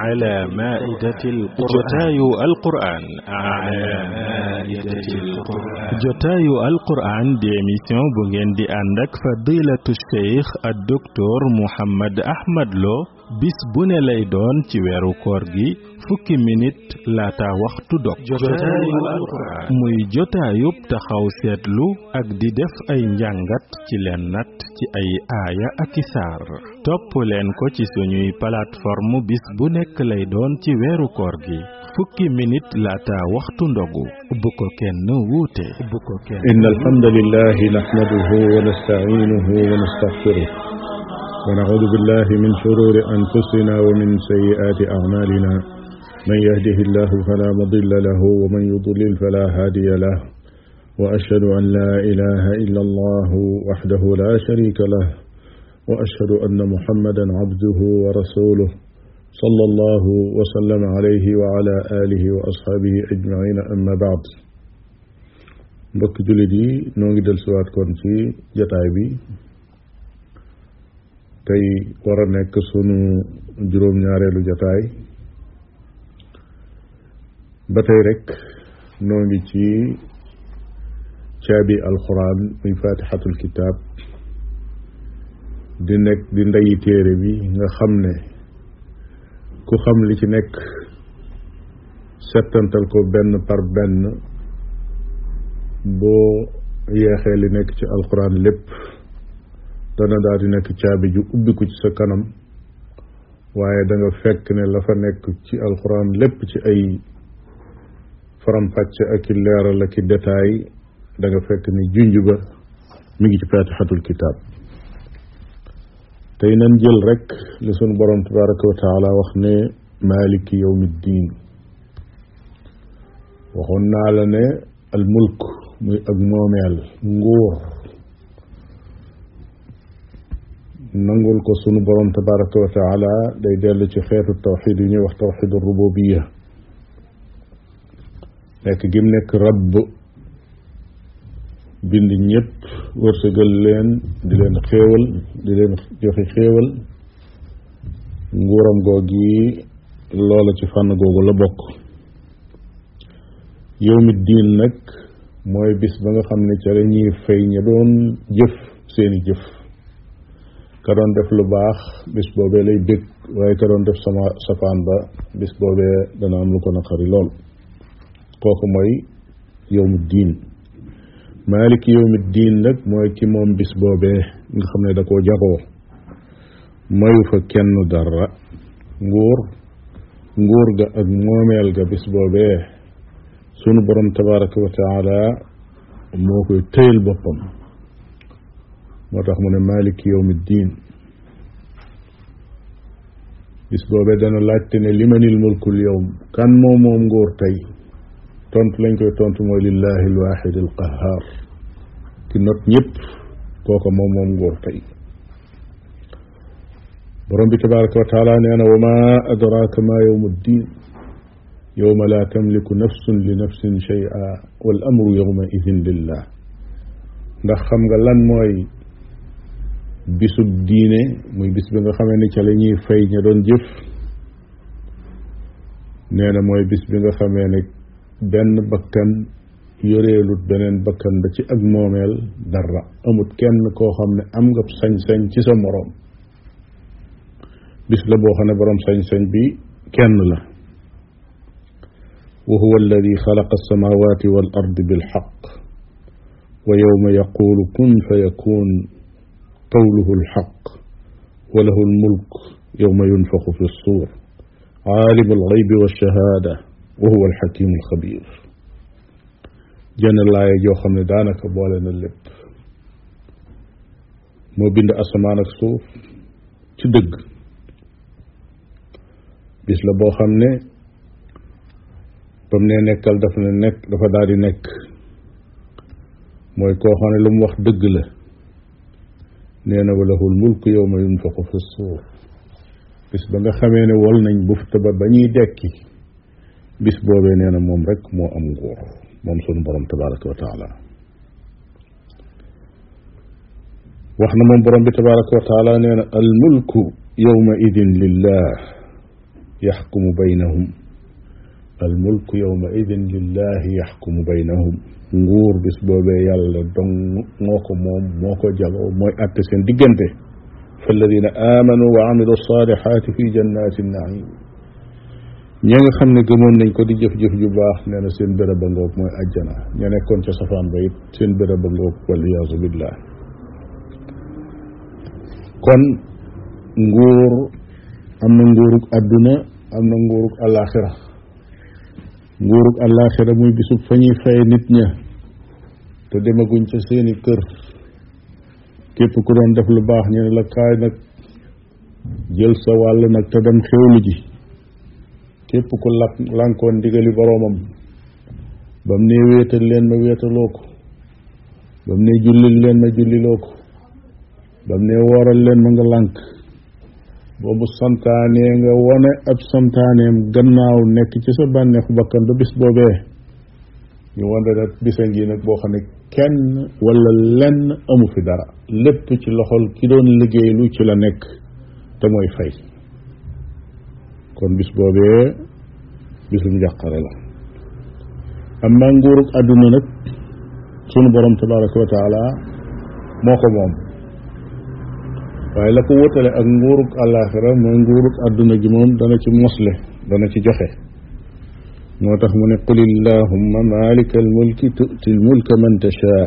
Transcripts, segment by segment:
على مائدة القرآن. جتاي القرآن على مائدة جتاي القرآن دي ميسيون بوغين دي عندك فضيلة الشيخ الدكتور محمد أحمد لو. bis bu ne lay doon ci weeru koor gi fukki minute laata waxtu dog jotaayu alquran muy jotaayub taxaw seetlu ak di def ay njàngat ci leen nat ci ay aaya ak i saar topp leen ko ci suñuy plateforme bis bu nekk lay doon ci weeru koor gi fukki minute laata waxtu ndogu bu ko kenn wuute bu ko kenn إن الحمد لله نحمده ونستعينه ونستغفره ونعوذ بالله من شرور أنفسنا ومن سيئات أعمالنا. من يهده الله فلا مضل له ومن يضلل فلا هادي له. وأشهد أن لا إله إلا الله وحده لا شريك له. وأشهد أن محمدا عبده ورسوله. صلى الله وسلم عليه وعلى آله وأصحابه أجمعين. أما بعد. mbokk jullit yi noo ngi jataay bi tey war a nekk sunu juróom-ñaareelu jataay ba tey rek noo ngi ci caabi alxuraan muy fatixatul kitaab di nekk di ndeyi téere bi nga xam ne ku xam li ci nekk settantal ko benn par benn boo yeexee li nekk ci alxuraan lépp dana daal di nekk caabi ju ubbiku ci sa kanam waaye da nga fekk ne la fa nekk ci alxuraan lépp ci ay faram-fàcce ak i leeral ak i détail da nga fekk ni junj ba mi ngi ci fatixatul kitaab tey nan jël rek li sunu borom tabaraka wa taala wax ne maliki yawmi ddin waxoon naa la ne al mulk muy ak moomeel nguur نقول قصون برون تبارك وتعالى دي دالة خير التوحيد يني وخ توحيد الربوبية لك جمنك رب بند نيب ورسقل لين دلين خيول دلين جوخي خيول. نقورم قوغي لولا تفان قوغو لبوك. يوم الدين نك موي بس بغا خمني تاريني فيني دون جف سيني جف. كرون دف لو باخ بس بوبي لاي دك واي كرون دف سما سفان با بس بوبي دا نام لو كو نخري لول كوكو موي يوم الدين مالك يوم الدين نك موي كي موم بس بوبي nga xamne da ko jago mayu fa kenn dara. Ngor ngor ga ak momel ga bis bobé sunu borom tabaaraku ta'ala mo koy teyel bopam moo tax mu ne maliki yawmi diin bis boobee dana laajte ne limanil mulkul yawm kan moom moom nguur tey tontu lañ koy tontu mooy lillahi alwaxid alqahar ki not ñëpp kooko moom moom nguur tey borom bi tabaraka wa taala nee na wa ma adraka ma yawmu ddin yowma laa tamliku nafsun li nafsin shay'a wal amru yowma idin lillah ndax xam nga lan mooy bisub diine muy bis bi nga xamee ni ca la ñuy fay ña doon jëf nee na mooy bis bi nga xamee ne benn bakkan yoreelut beneen bakkan ba ci ak moomeel dara amut kenn koo xam ne am nga sañ-sañ ci sa moroom bis la boo xam ne boroom sañ-sañ bi kenn la وهو الذي خلق السماوات والأرض بالحق ويوم يقول كن فيكون قوله الحق وله الملك يوم ينفخ في الصور عالم الغيب والشهادة وهو الحكيم الخبير. جن الله جو خمنا دانك بولنا اللب مو بند أسمانك صوف تدق بس لبو خمنا dafa daal di nekk mooy koo xam ne lu mu wax dëgg la نينا وله الملك يوم ينفق في الصور بس بغا خمينا ولنا بفتبا بني داكي بس بوبي نينا ممرك مو أمغور ممسون برم تبارك وتعالى وحنا من برم تبارك وتعالى نينا الملك يومئذ لله يحكم بينهم mulku yawma idin lillah yaxkumu baynahum nguur bis boobee yàlla dong moo ko moom moo ko jagoo mooy atte seen diggante amanu wa amilu salihati fi jannati naim ña nga xam ne gëmoon nañ ko di jëf-jëf ju baax nee na seen ba ngoog mooy ajjana ña nekkoon ca safaan ba it seen ba ngoog waliyaasu billah kon nguur am na nguurug àdduna am na nguurug alaxira nguurug alaxira muy bisub fa ñuy fay nit ña te demaguñ ca seeni kër. Képp ku doon def lu baax ñu ne la kaay nag jël sa wàll nag te dem xewlu ji. Képp ku lak lànkoon ndigali boroomam ba ne wéetal leen ma wéetaloo ko ba mu ne jullil leen ma julliloo ko ba ne wooral leen ma nga lànk. Boobu santaanee nga wone ab santaaneem gannaaw nekk ci sa bànneexu bakkan ba bis boobee. ñu wante nag bisa ngi nag boo xam ne kenn wala lenn amu fi dara. lépp ci loxol ki doon liggéeylu ci la nekk te mooy fay. kon bis boobee bisum njàqare la. amma nguurug àdduna nag sunu borom tabaraka wa moo ko moom. Waaye la ko wutale ak nguurug àllaaxira mooy nguurug àdduna gi moom dana ci mosle dana ci joxe moo tax mu ne qul illahumma malika almulki tu'ti almulka man tashaa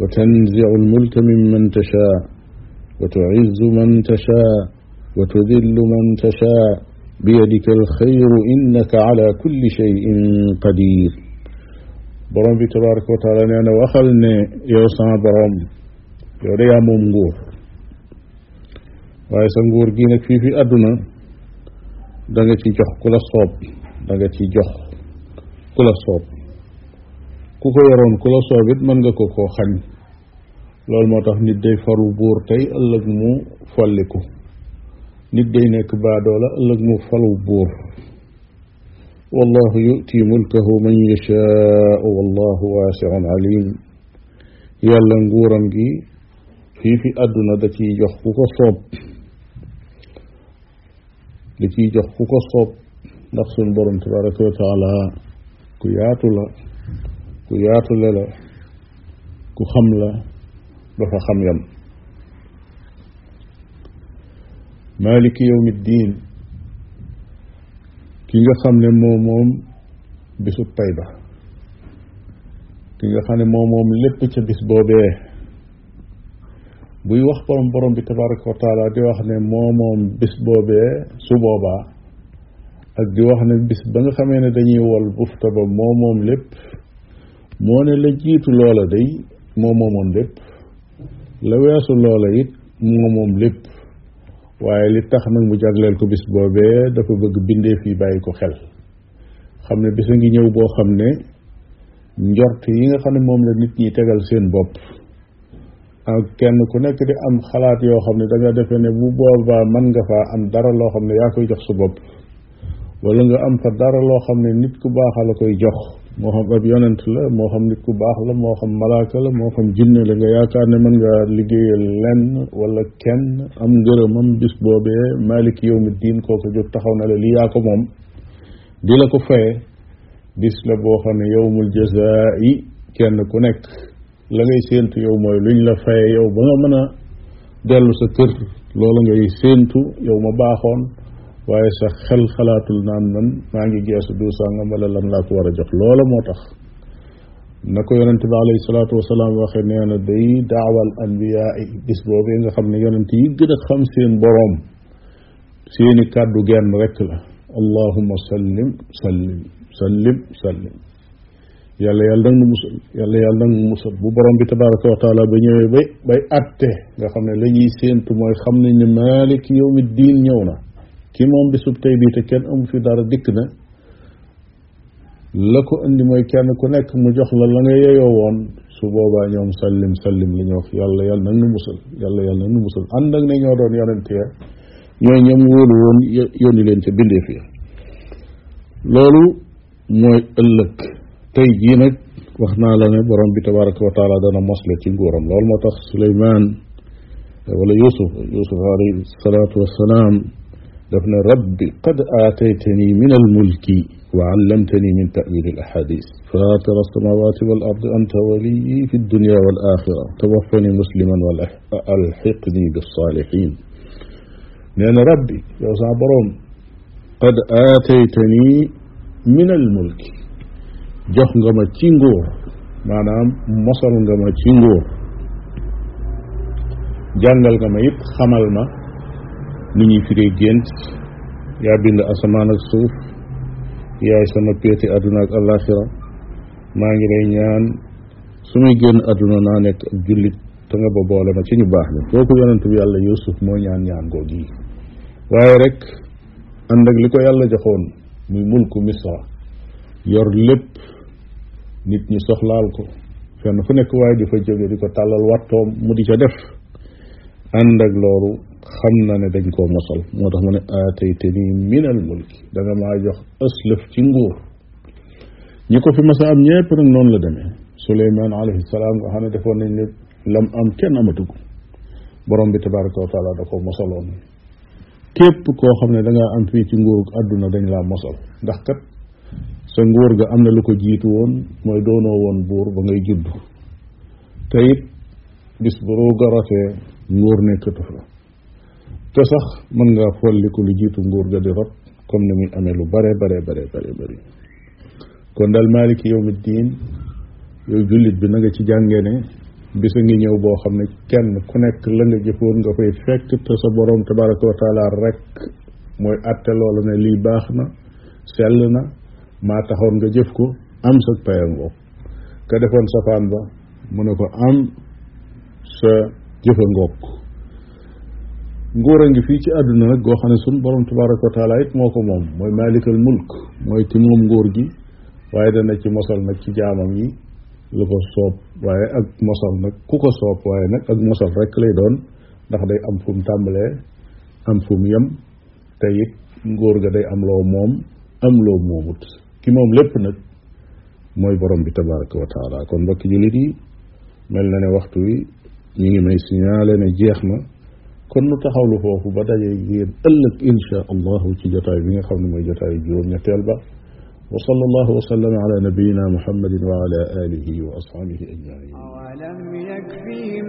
wa tanzi'u almulka mimman tashaa wa tu'izzu man tashaa wa tudillu man tashaa biyadika alxayru innaka ala kulli shay'in qadir borom bi tabaraka wa taala nee na waxal ne yow sama borom yow da yaa moom waaye sa nguur gi nag fii fi àdduna da nga ci jox ku la soob da nga ci jox ku la soob ku ko yoroon ku la soob it mën nga ko koo xañ loolu moo tax nit day faru buur tey ëllëg mu folliku nit day nekk baadoola ëllëg mu falu buur wallahu yu'ti mulkahu man yashaau wallahu waasiun alim yàlla nguuram gi fii fi àdduna da ciy jox ku لكي جخوك الصوب نفس البرم تبارك وتعالى. كياتو لا كياتو لا كو خملا دفا خميم. مالك يوم الدين. كي خملا موموم بسو الطيبة كي خملا موموم لبتش بس بوبيه. Buy wax borom borom bi tabaraka wa di wax ne moo moom bis boobee su boobaa ak di wax ne bis ba nga xamee ne dañuy wol bufta ba moo moom lépp moo ne la jiitu loola day moo moomoon lépp la weesu loola it moo moom lépp. Waaye li tax nag mu jagleel ko bis boobee dafa bëgg bindeef yi bàyyi ko xel. Xam ne bisa ngi ñëw boo xam ne njort yi nga xam ne moom la nit ñi tegal seen bopp ak kenn ku nekk di am xalaat yoo xam ne da nga defee ne bu boobaa mën nga faa am dara loo xam ne yaa koy jox sa bopp wala nga am fa dara loo xam ne nit ku baax la koy jox moo xam ab yonent la moo xam nit ku baax la moo xam malaaka la moo xam jinne la nga yaakaar ne mën nga liggéeyal lenn wala kenn am ngërëmam bis boobee malik yawmi diin kooku jóg taxaw na la lii yaa ko moom di la ko faye bis la boo xam ne yawmul jazaa'i kenn ku nekk la ngay séentu yow mooy luñ la faye yow ba nga mën a dellu sa kër loolu ngay séentu yow ma baaxoon waaye sa xel xalaatul naan man maa ngi geesu du sàngam wala lan laa ko war a jox loola moo tax na ko yonente bi alayhi salaatu wasalaam waxe nee na day daawal anbiyaa yi bis boobee nga xam ne yonente yi gën a xam seen boroom seeni kàddu genn rekk la allahuma sallim sallim sallim sallim yàlla yàlla nag nu musal yàlla yàlla nag nu musal bu borom bi tabaraka taala ba ñëwee bay bay atte nga xam ne la ñuy séentu mooy xam nañ ne maalik yawmi diin ñëw na ki moom bisub tey bii te kenn amu fi dara dikk na la ko indi mooy kenn ku nekk mu jox la la nga yeyoo woon su boobaa ñoom sallim sallim li ñu wax yàlla yàlla nag nu musal yàlla yàlla nag nu musal ànd ak ne ñoo doon yonente ya ñoom wóolu woon yónni leen ca bindeef ya loolu mooy ëllëg tey jii nag wax naa la ne borom bi tabaraka wa taala dana mosle ci nguuram loolu moo tax Suleymaan wala yusuf yusuf alayhi salatu wassalaam daf ne rabbi qad aataytani min almulki allamtani min tawil alahadis فاطر السماوات والأرض أنت ولي في الدنيا والآخرة توفني مسلما والحقني بالصالحين لأن ربي يا صابرون قد آتيتني من الملك jox nga ma ci nguur maanaam mosal nga ma ci nguur. Jàngal nga ma it xamal ma ni ñuy firee gént. Yaa bind asamaan ak suuf yaay sama péeti àdduna ak alaxira maa ngi lay ñaan su muy génn àdduna naa nekk ak jullit te nga ba boole ma ci ñu baax ni kooku yonent bi yàlla yusuf moo ñaan ñaan googu yi. Waaye rek ànd ak li ko yàlla joxoon muy mulku misra yor lépp nit ñi soxlaal ko. Fenn fu nekk waaye di fa jóge di ko tàllal wattoom mu di ca def. Ànd ak loolu xam na ne dañ koo mosal. Moo tax mu ne aatayte nii minal mulki. Da nga maa jox ëslëf ci nguur. Ñi ko fi masa am ñépp nag noonu la demee. Suleymaan alayhi salaam nga xam ne defoon nañ ne lam am kenn amatu ko borom bi tabaraka wa taala da ko mosaloon. Képp koo xam ne danga am fii ci nguurug àdduna dañ laa mosal. Ndax kat sa nguur ga am na lu ko jiitu woon mooy doonoo woon buur ba ngay judd te it bis bu ruuga rotee nguur nekkatu fa te sax mën ngaa folliku lu jiitu nguur ga di rot comme ni muy amee lu bare bare bare bare bëri kon daal maaliki yawmi diin yow jullit bi na nga ci jàngee ne bisa ngi ñëw boo xam ne kenn ku nekk la nga jëfoon nga koy fekk te sa borom tabaraka wa taala rek mooy atte loolu ne lii baax na sell na maa taxoon nga jëf ko am sa payango ka defoon safaan ba mu ne ko am sa jëfa ngoog nguur a ngi fii ci àdduna nag goo xam ne sun borom tabaraka wa taala it moo ko moom mooy maalikal mulk mooy ki moom nguur gi waaye dana ci mosal nag ci jaamam yi lu ko soob waaye ak mosal nag ku ko soob waaye nag ak mosal rek lay doon ndax day am fu mu tàmbalee am fu mu yem te it nguur ga day am loo moom am loo moomut. Ki moom lépp nag mooy borom bi tabaraka wa taala kon mbokki jullit yi mel na ne waxtu wi ñu ngi may signalé ne jeex na kon nu taxawlu foofu ba daje yéen ëllëg insha allahu ci jotaay bi nga xam ne mooy jotaay juróom ñetteel ba wa sallallahu wa sallam ala nabiyina muhammadin wa ala alihi wa ashabihi ajmain أولم يكفهم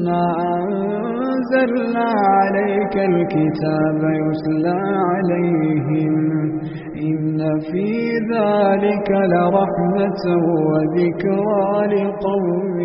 أنا أنزلنا عليك الكتاب يتلى عليهم. إن في ذلك لرحمة وذكرى لقوم